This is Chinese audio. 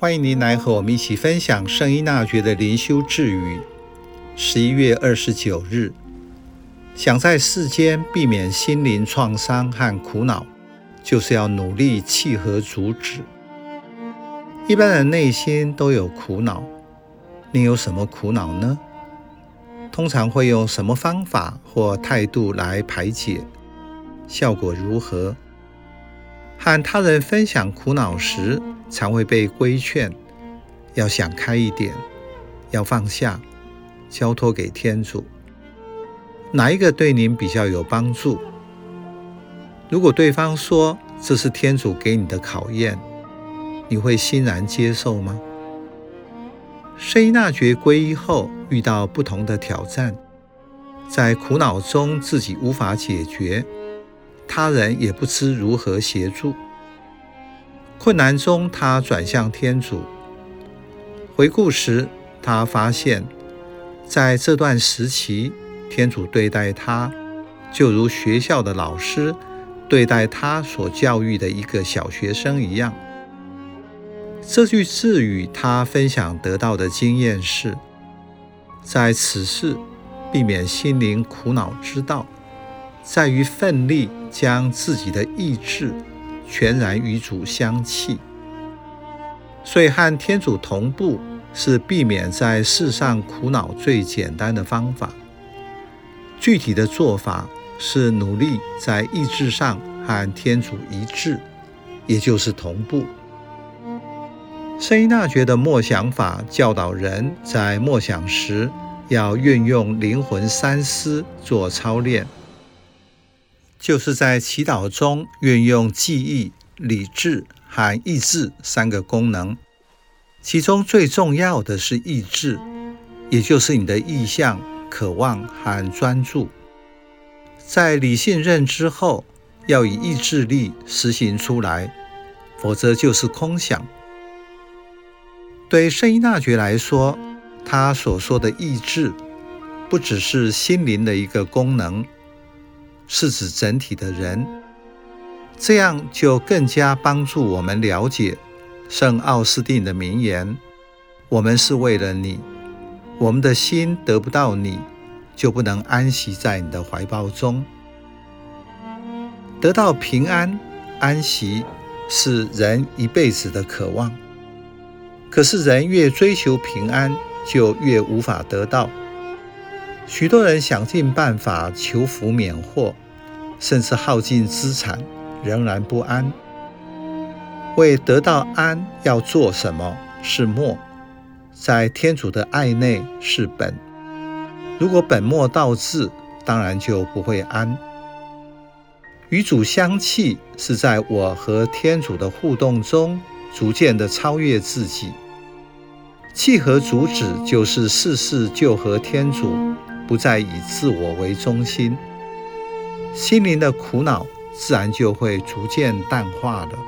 欢迎您来和我们一起分享圣依纳爵的灵修智语。十一月二十九日，想在世间避免心灵创伤和苦恼，就是要努力契合主旨。一般人内心都有苦恼，你有什么苦恼呢？通常会用什么方法或态度来排解？效果如何？和他人分享苦恼时，常会被规劝要想开一点，要放下，交托给天主。哪一个对您比较有帮助？如果对方说这是天主给你的考验，你会欣然接受吗？圣依纳爵皈依后遇到不同的挑战，在苦恼中自己无法解决。他人也不知如何协助，困难中他转向天主。回顾时，他发现，在这段时期，天主对待他，就如学校的老师对待他所教育的一个小学生一样。这句智语，他分享得到的经验是，在此事避免心灵苦恼之道。在于奋力将自己的意志全然与主相契，所以和天主同步是避免在世上苦恼最简单的方法。具体的做法是努力在意志上和天主一致，也就是同步。圣依纳爵的默想法教导人在默想时要运用灵魂三思做操练。就是在祈祷中运用记忆、理智和意志三个功能，其中最重要的是意志，也就是你的意向、渴望和专注。在理性认知后，要以意志力实行出来，否则就是空想。对圣依纳爵来说，他所说的意志，不只是心灵的一个功能。是指整体的人，这样就更加帮助我们了解圣奥斯定的名言：“我们是为了你，我们的心得不到你，就不能安息在你的怀抱中。得到平安、安息是人一辈子的渴望，可是人越追求平安，就越无法得到。”许多人想尽办法求福免祸，甚至耗尽资产，仍然不安。为得到安，要做什么？是默，在天主的爱内是本。如果本末倒置，当然就不会安。与主相契，是在我和天主的互动中，逐渐的超越自己。契合主旨，就是事事就合天主。不再以自我为中心，心灵的苦恼自然就会逐渐淡化了。